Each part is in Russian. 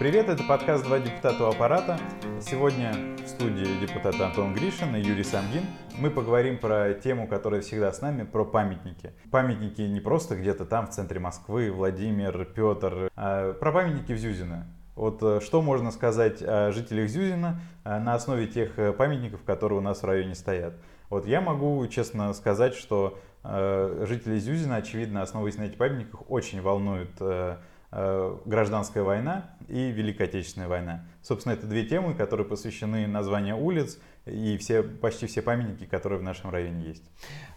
Привет, это подкаст «Два депутата у аппарата». Сегодня в студии депутаты Антон Гришин и Юрий Самгин. Мы поговорим про тему, которая всегда с нами, про памятники. Памятники не просто где-то там, в центре Москвы, Владимир, Петр, а про памятники в Зюзино. Вот э, что можно сказать о жителях Зюзина э, на основе тех э, памятников, которые у нас в районе стоят? Вот я могу честно сказать, что жители Зюзина, очевидно, основываясь на этих памятниках, очень волнует э, гражданская война и Великая Отечественная война. Собственно, это две темы, которые посвящены названию улиц и все, почти все памятники, которые в нашем районе есть.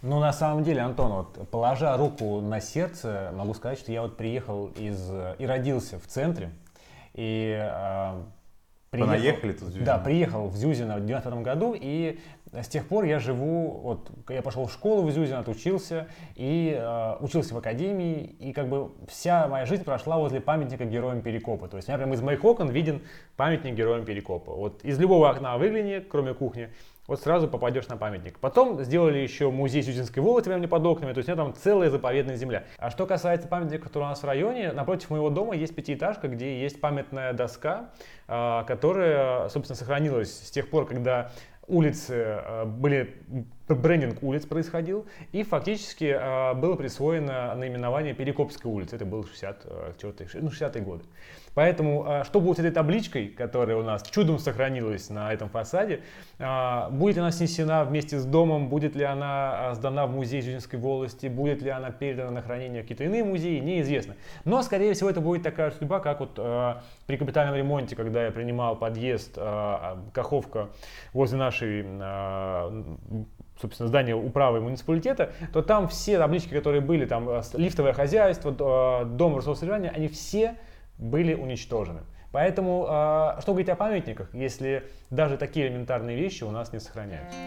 Ну, на самом деле, Антон, вот, положа руку на сердце, могу сказать, что я вот приехал из и родился в центре. И э, приехал, Понаехали тут в Зюзино? Да, приехал в Зюзино в 19 году, и с тех пор я живу, вот я пошел в школу в Изюзино, отучился и э, учился в академии, и как бы вся моя жизнь прошла возле памятника героям Перекопа. То есть, например, из моих окон виден памятник героям Перекопа. Вот из любого окна выгляни, кроме кухни, вот сразу попадешь на памятник. Потом сделали еще музей Сюзинской волости прямо под окнами, то есть у меня там целая заповедная земля. А что касается памятника, который у нас в районе, напротив моего дома есть пятиэтажка, где есть памятная доска, а, которая, собственно, сохранилась с тех пор, когда улицы э, были, брендинг улиц происходил, и фактически э, было присвоено наименование Перекопской улицы. Это был 60, ну, 60-е годы. Поэтому, а, что будет с этой табличкой, которая у нас чудом сохранилась на этом фасаде, а, будет ли она снесена вместе с домом, будет ли она а, сдана в музей Зюзинской волости, будет ли она передана на хранение в какие-то иные музеи, неизвестно. Но, скорее всего, это будет такая судьба, как вот при капитальном ремонте, когда я принимал подъезд Каховка возле нашей собственно, здание управы муниципалитета, то там все таблички, которые были, там лифтовое хозяйство, дом Рособслуживания, они все были уничтожены. Поэтому э, что говорить о памятниках, если даже такие элементарные вещи у нас не сохраняются?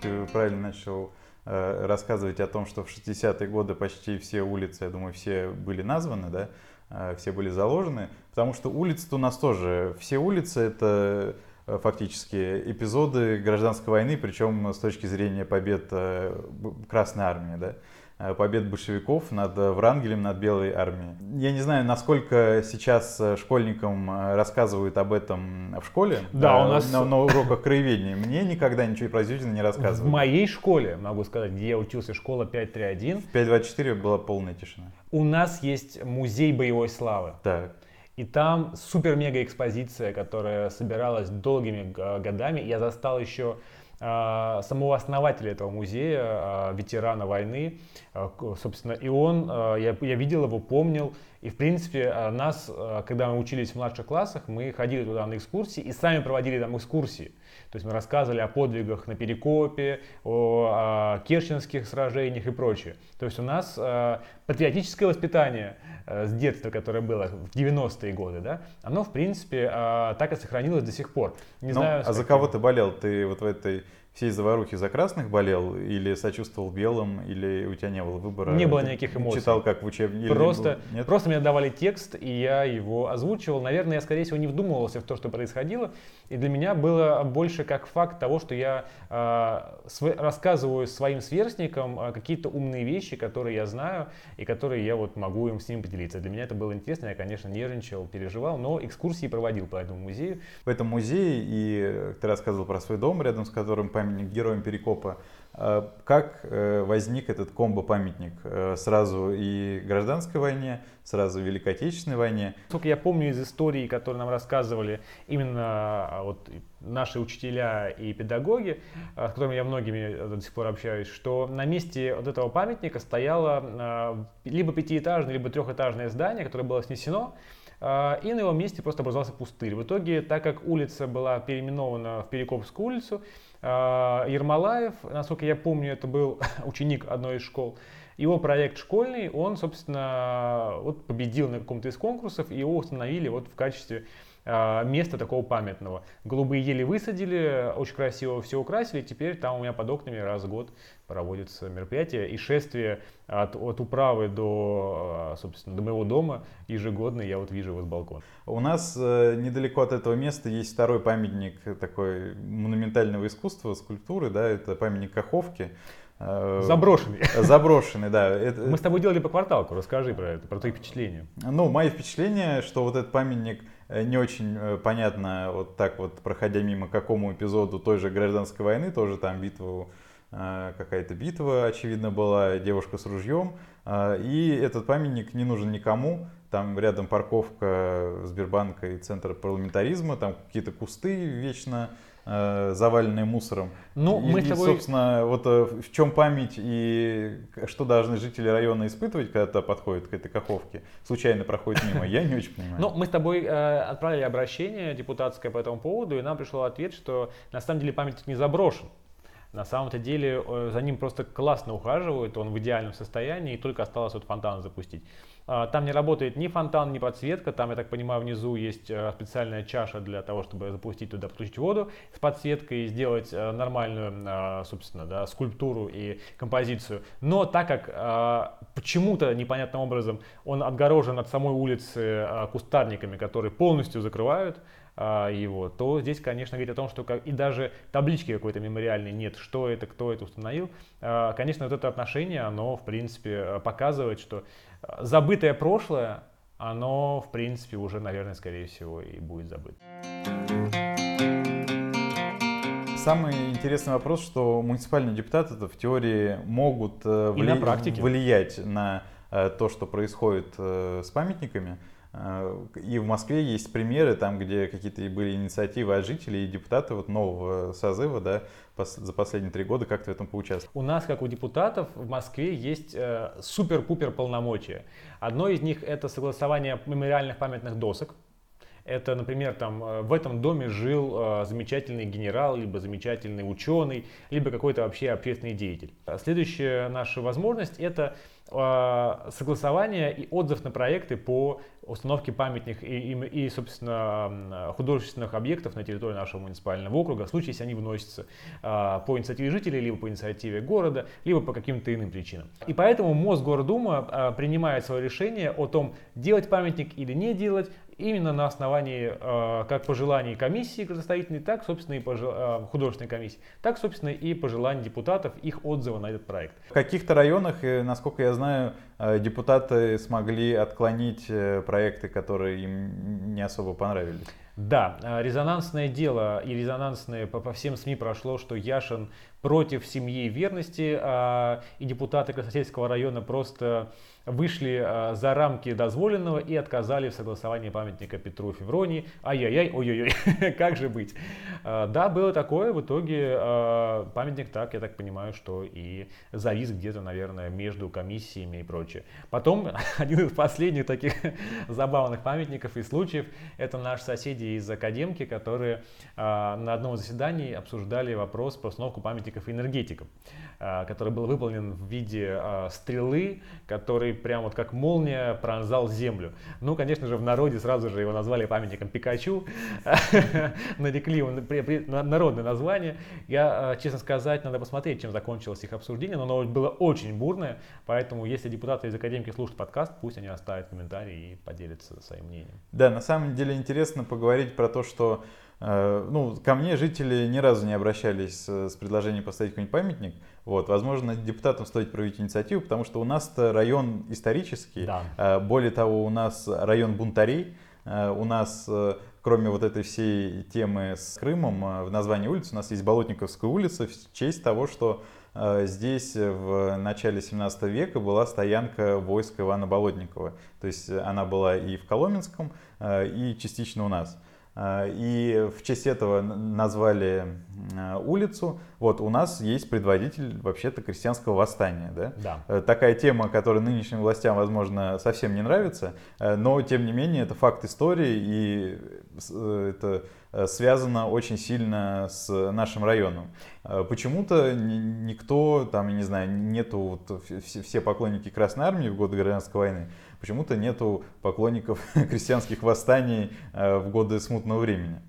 Ты правильно начал э, рассказывать о том, что в 60-е годы почти все улицы, я думаю, все были названы, да, э, все были заложены, потому что улицы у нас тоже, все улицы это э, фактически эпизоды гражданской войны, причем с точки зрения побед э, Красной Армии, да. Э, побед большевиков над э, Врангелем, над Белой армией. Я не знаю, насколько сейчас э, школьникам рассказывают об этом в школе, да, у нас... на, на уроках краеведения. Мне никогда ничего про Зюзина не рассказывали. В моей школе, могу сказать, где я учился, школа 531. В 524 была полная тишина. У нас есть музей боевой славы. Так. И там супер-мега экспозиция, которая собиралась долгими годами. Я застал еще а, самого основателя этого музея, а, ветерана войны, собственно, и он, я, я видел его, помнил, и, в принципе, нас, когда мы учились в младших классах, мы ходили туда на экскурсии и сами проводили там экскурсии. То есть мы рассказывали о подвигах на Перекопе, о, о керченских сражениях и прочее. То есть у нас э, патриотическое воспитание э, с детства, которое было в 90-е годы, да, оно, в принципе, э, так и сохранилось до сих пор. Не ну, знаю, а за кого ты болел? Ты вот в этой всей заварухи за красных болел или сочувствовал белым, или у тебя не было выбора? Не было никаких эмоций. Читал как в учебнике? Просто, Нет? просто мне давали текст, и я его озвучивал. Наверное, я, скорее всего, не вдумывался в то, что происходило. И для меня было больше как факт того, что я э, св- рассказываю своим сверстникам э, какие-то умные вещи, которые я знаю, и которые я вот могу им с ними поделиться. Для меня это было интересно, я, конечно, нервничал, переживал, но экскурсии проводил по этому музею. В этом музее, и ты рассказывал про свой дом, рядом с которым памятник героям Перекопа. А как э, возник этот комбо-памятник? Э, сразу и гражданской войне, сразу и Великой Отечественной войне? Только я помню из истории, которые нам рассказывали именно а, вот, наши учителя и педагоги, а, с которыми я многими до сих пор общаюсь, что на месте вот этого памятника стояло либо пятиэтажное, либо трехэтажное здание, которое было снесено, и на его месте просто образовался пустырь. В итоге, так как улица была переименована в Перекопскую улицу, Ермолаев, насколько я помню, это был ученик одной из школ, его проект школьный, он, собственно, вот победил на каком-то из конкурсов, и его установили вот в качестве а, место такого памятного. Голубые ели высадили, очень красиво все украсили, теперь там у меня под окнами раз в год проводятся мероприятия и шествие от, от управы до, а, собственно, до моего дома ежегодно я вот вижу его с балкона. У нас э, недалеко от этого места есть второй памятник такой монументального искусства, скульптуры, да, это памятник Каховки. Заброшенный. Заброшенный, да. Это... Мы с тобой делали по кварталку, расскажи про это, про твои впечатления. Ну, мои впечатления, что вот этот памятник не очень понятно, вот так вот, проходя мимо какому эпизоду той же гражданской войны, тоже там битву какая-то битва, очевидно, была, девушка с ружьем. И этот памятник не нужен никому. Там рядом парковка Сбербанка и Центр парламентаризма, там какие-то кусты вечно э, заваленные мусором. Ну, и, мы с тобой... и, собственно, вот э, в чем память и что должны жители района испытывать, когда подходят к этой каховке, случайно проходит мимо, я не очень понимаю. Ну, мы с тобой э, отправили обращение депутатское по этому поводу, и нам пришел ответ, что на самом деле памятник не заброшен. На самом-то деле э, за ним просто классно ухаживают, он в идеальном состоянии, и только осталось вот фонтан запустить. А, там не работает ни фонтан, ни подсветка. Там, я так понимаю, внизу есть э, специальная чаша для того, чтобы запустить туда, подключить воду с подсветкой и сделать э, нормальную, а, собственно, да, скульптуру и композицию. Но так как а, почему-то непонятным образом он отгорожен от самой улицы кустарниками, которые полностью закрывают, его, то здесь, конечно, говорит о том, что как, и даже таблички какой-то мемориальной нет, что это, кто это установил. Конечно, вот это отношение, оно, в принципе, показывает, что забытое прошлое, оно, в принципе, уже, наверное, скорее всего, и будет забыто. Самый интересный вопрос, что муниципальные депутаты в теории могут э, вли... на влиять на э, то, что происходит э, с памятниками. И в Москве есть примеры, там, где какие-то были инициативы от жителей и депутаты вот нового созыва, да, за последние три года как-то в этом поучаствовали. У нас, как у депутатов, в Москве есть э, супер-пупер полномочия. Одно из них это согласование мемориальных памятных досок. Это, например, там э, в этом доме жил э, замечательный генерал, либо замечательный ученый, либо какой-то вообще общественный деятель. Следующая наша возможность это согласование и отзыв на проекты по установки памятных и, и, и, собственно, художественных объектов на территории нашего муниципального округа, в случае, если они вносятся а, по инициативе жителей, либо по инициативе города, либо по каким-то иным причинам. И поэтому Мосгордума а, принимает свое решение о том, делать памятник или не делать, именно на основании э, как пожеланий комиссии градостроительной, так, собственно, и пожел... э, художественной комиссии, так, собственно, и пожеланий депутатов, их отзыва на этот проект. В каких-то районах, насколько я знаю, э, депутаты смогли отклонить э, проекты, которые им не особо понравились. Да, э, резонансное дело и резонансное по, по всем СМИ прошло, что Яшин против семьи и верности, а, и депутаты Красносельского района просто вышли а, за рамки дозволенного и отказали в согласовании памятника Петру Февронии. Ай-яй-яй, ой-ой-ой, как же быть? А, да, было такое, в итоге памятник так, я так понимаю, что и завис где-то, наверное, между комиссиями и прочее. Потом, один из последних таких забавных памятников и случаев, это наши соседи из Академки, которые на одном заседании обсуждали вопрос про установку памятников энергетикам, который был выполнен в виде стрелы, который прям вот как молния пронзал землю. Ну, конечно же, в народе сразу же его назвали памятником Пикачу, нарекли его народное название. Я, э, честно сказать, надо посмотреть, чем закончилось их обсуждение, но оно было очень бурное, поэтому если депутаты из Академики слушают подкаст, пусть они оставят комментарий и поделятся своим мнением. Да, на самом деле интересно поговорить про то, что ну, ко мне жители ни разу не обращались с предложением поставить какой-нибудь памятник. Вот, возможно, депутатам стоит проявить инициативу, потому что у нас район исторический. Да. Э, более того, у нас район бунтарей. Э, у нас, кроме вот этой всей темы с Крымом, в названии улицы у нас есть Болотниковская улица в честь того, что здесь в начале 17 века была стоянка войск Ивана Болотникова. То есть она была и в Коломенском, и частично у нас. А, и в честь этого назвали а, улицу. Вот у нас есть предводитель вообще-то крестьянского восстания. Да? Да. Э, такая тема, которая нынешним властям, возможно, совсем не нравится, э, но тем не менее это факт истории и э, это связано очень сильно с нашим районом. Почему-то никто, там, я не знаю, нету вот все поклонники Красной Армии в годы гражданской войны, почему-то нету поклонников крестьянских восстаний э, в годы смутного времени.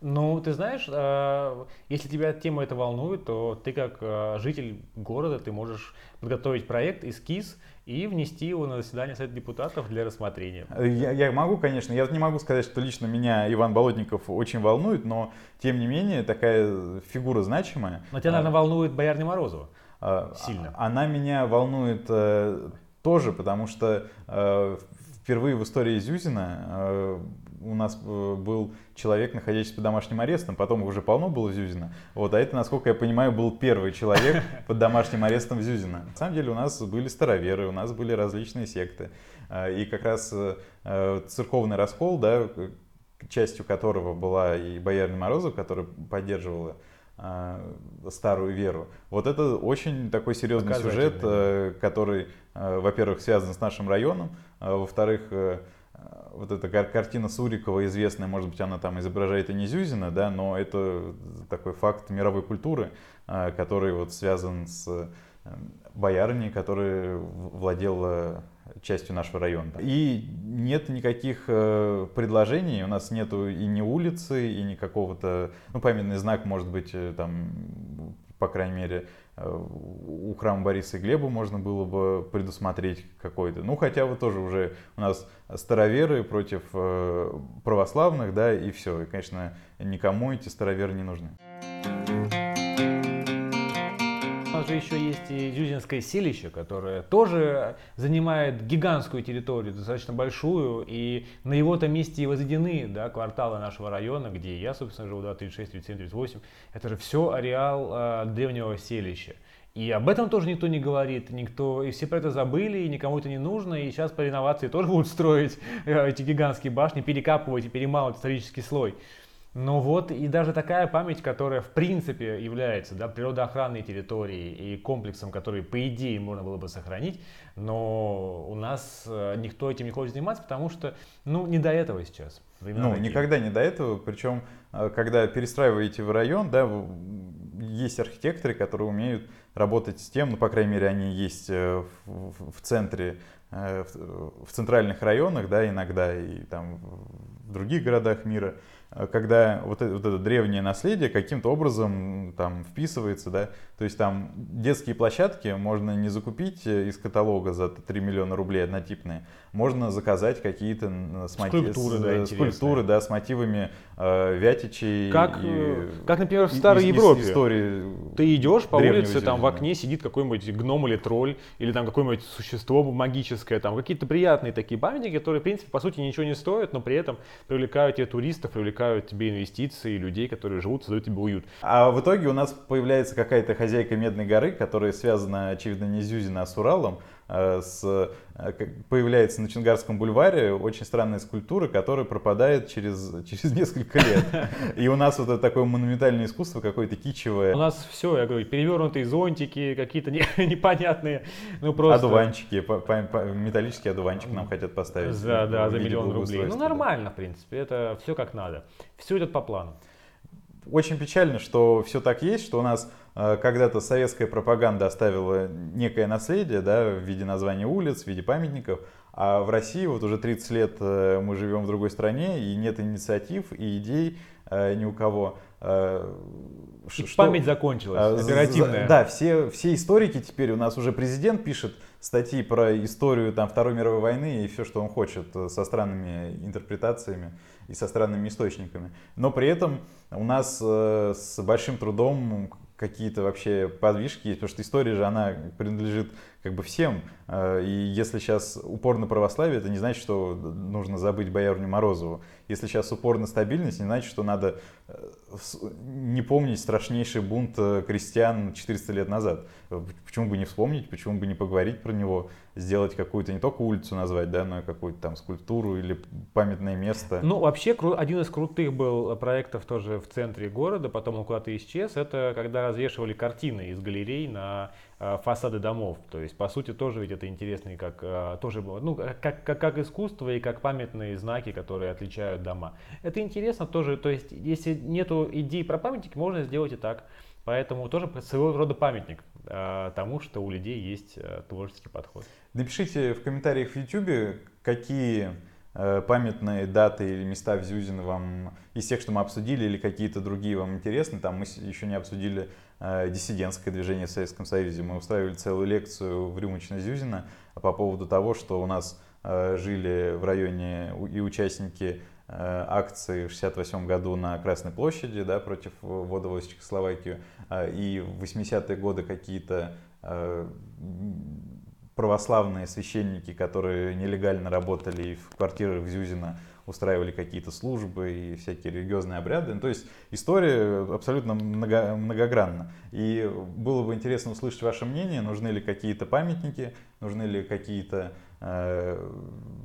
Ну, ты знаешь, э, если тебя тема это волнует, то ты как э, житель города, ты можешь подготовить проект, эскиз и внести его на заседание Совета депутатов для рассмотрения. Я, я могу, конечно, я не могу сказать, что лично меня Иван Болотников очень волнует, но тем не менее такая фигура значимая. Но тебя, наверное, волнует Боярня Морозова. Сильно. Она меня волнует тоже, потому что впервые в истории Зюзина у нас э, был человек, находящийся под домашним арестом, потом уже полно было Зюзина. Вот, а это, насколько я понимаю, был первый человек под домашним арестом Зюзина. На самом деле у нас были староверы, у нас были различные секты. А, и как раз э, церковный раскол, да, частью которого была и боярня Морозов, которая поддерживала старую веру. Вот это очень такой серьезный сюжет, э, который, во-первых, связан с нашим районом, а во-вторых, вот эта картина Сурикова известная, может быть, она там изображает и не Зюзина, да, но это такой факт мировой культуры, а, который вот связан с эм, боярней, которая владела частью нашего района. И нет никаких э, предложений, у нас нету и ни улицы, и ни какого-то, ну, памятный знак, может быть, э, там, по крайней мере, Э, у храма Бориса и Глеба можно было бы предусмотреть какой-то. Ну, хотя бы тоже уже у нас староверы против православных, да, и все. И, конечно, никому эти староверы не нужны нас же еще есть и Зюзинское селище, которое тоже занимает гигантскую территорию, достаточно большую, и на его-то месте и возведены да, кварталы нашего района, где я, собственно, живу, да, 36, 37, 38. Это же все ареал э, древнего селища. И об этом тоже никто не говорит, никто, и все про это забыли, и никому это не нужно, и сейчас по реновации тоже будут строить э, эти гигантские башни, перекапывать и перемалывать исторический слой. Но вот и даже такая память, которая в принципе является да, природоохранной территорией и комплексом, который по идее можно было бы сохранить, но у нас э, никто этим не хочет заниматься, потому что ну не до этого сейчас. ну, такие. никогда не до этого, причем э, когда перестраиваете в район, да, есть архитекторы, которые умеют работать с тем, ну, по крайней мере, они есть э, в, в центре, в центральных районах, да, иногда и там в других городах мира, когда вот это, вот это древнее наследие каким-то образом там вписывается, да, то есть там детские площадки можно не закупить э, из каталога за 3 миллиона рублей однотипные, можно заказать какие-то скульптуры, да, скульптуры да, с мотивами э, Вятичей. Как, и, э, как, например, в Старой и, Европе. Истории Ты идешь по улице, там в окне сидит какой-нибудь гном или тролль, или там какое-нибудь существо магическое, там какие-то приятные такие памятники, которые, в принципе, по сути ничего не стоят, но при этом привлекают тебе туристов, привлекают тебе инвестиции, людей, которые живут, создают тебе уют. А в итоге у нас появляется какая-то хозяйка Медной горы, которая связана, очевидно, не с Зюзино, а с Уралом, Э, с, э, появляется на Чингарском бульваре очень странная скульптура, которая пропадает через, через несколько лет. И у нас вот это такое монументальное искусство какое-то кичевое. У нас все, я говорю, перевернутые зонтики, какие-то непонятные, ну просто... Одуванчики, металлический одуванчик нам хотят поставить. Да, да, за миллион рублей. Ну нормально, в принципе, это все как надо. Все идет по плану. Очень печально, что все так есть, что у нас э, когда-то советская пропаганда оставила некое наследие да, в виде названия улиц, в виде памятников, а в России вот уже 30 лет э, мы живем в другой стране, и нет инициатив и идей э, ни у кого. И что, память закончилась, оперативная. Да, все, все историки теперь, у нас уже президент пишет статьи про историю там, Второй мировой войны и все, что он хочет, со странными интерпретациями и со странными источниками. Но при этом у нас э, с большим трудом какие-то вообще подвижки есть, потому что история же, она принадлежит как бы всем. Э, и если сейчас упор на православие, это не значит, что нужно забыть боярню Морозову. Если сейчас упор на стабильность, не значит, что надо э, не помнить страшнейший бунт крестьян 400 лет назад. Почему бы не вспомнить, почему бы не поговорить про него, сделать какую-то не только улицу назвать, да, но и какую-то там скульптуру или памятное место. Ну, вообще, один из крутых был проектов тоже в центре города, потом он куда-то исчез, это когда развешивали картины из галерей на э, фасады домов. То есть, по сути, тоже ведь это интересно, как э, тоже было, ну, как, как, как искусство и как памятные знаки, которые отличают дома. Это интересно тоже, то есть, если нету идей про памятники, можно сделать и так. Поэтому тоже своего рода памятник э, тому, что у людей есть э, творческий подход. Напишите в комментариях в YouTube, какие э, памятные даты или места в Зюзино вам из тех, что мы обсудили, или какие-то другие вам интересны. Там мы еще не обсудили э, диссидентское движение в Советском Союзе. Мы устраивали целую лекцию в Рюмочно-Зюзино по поводу того, что у нас э, жили в районе и участники Э, акции в 68 году на Красной площади да, против ввода в Чехословакию, а, и в 80-е годы какие-то э, православные священники, которые нелегально работали в квартирах Зюзина устраивали какие-то службы и всякие религиозные обряды. Ну, то есть история абсолютно много, многогранна. И было бы интересно услышать ваше мнение, нужны ли какие-то памятники, нужны ли какие-то, э,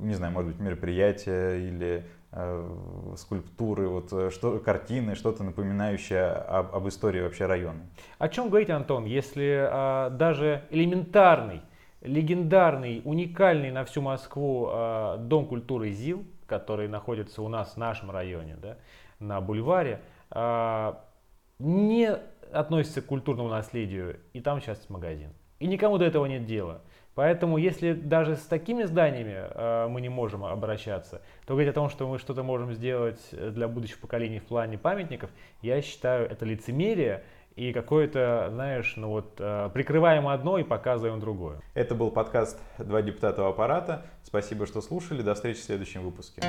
не знаю, может быть, мероприятия или э, скульптуры, вот э, что, картины, что-то напоминающее об, об истории вообще района. О чем говорить, Антон, если а, даже элементарный, легендарный, уникальный на всю Москву а, Дом культуры ЗИЛ, который находится у нас в нашем районе, да, на бульваре, а, не относится к культурному наследию, и там сейчас магазин. И никому до этого нет дела. Поэтому, если даже с такими зданиями э, мы не можем обращаться, то говорить о том, что мы что-то можем сделать для будущих поколений в плане памятников, я считаю, это лицемерие и какое-то, знаешь, ну вот э, прикрываем одно и показываем другое. Это был подкаст «Два депутата аппарата». Спасибо, что слушали. До встречи в следующем выпуске.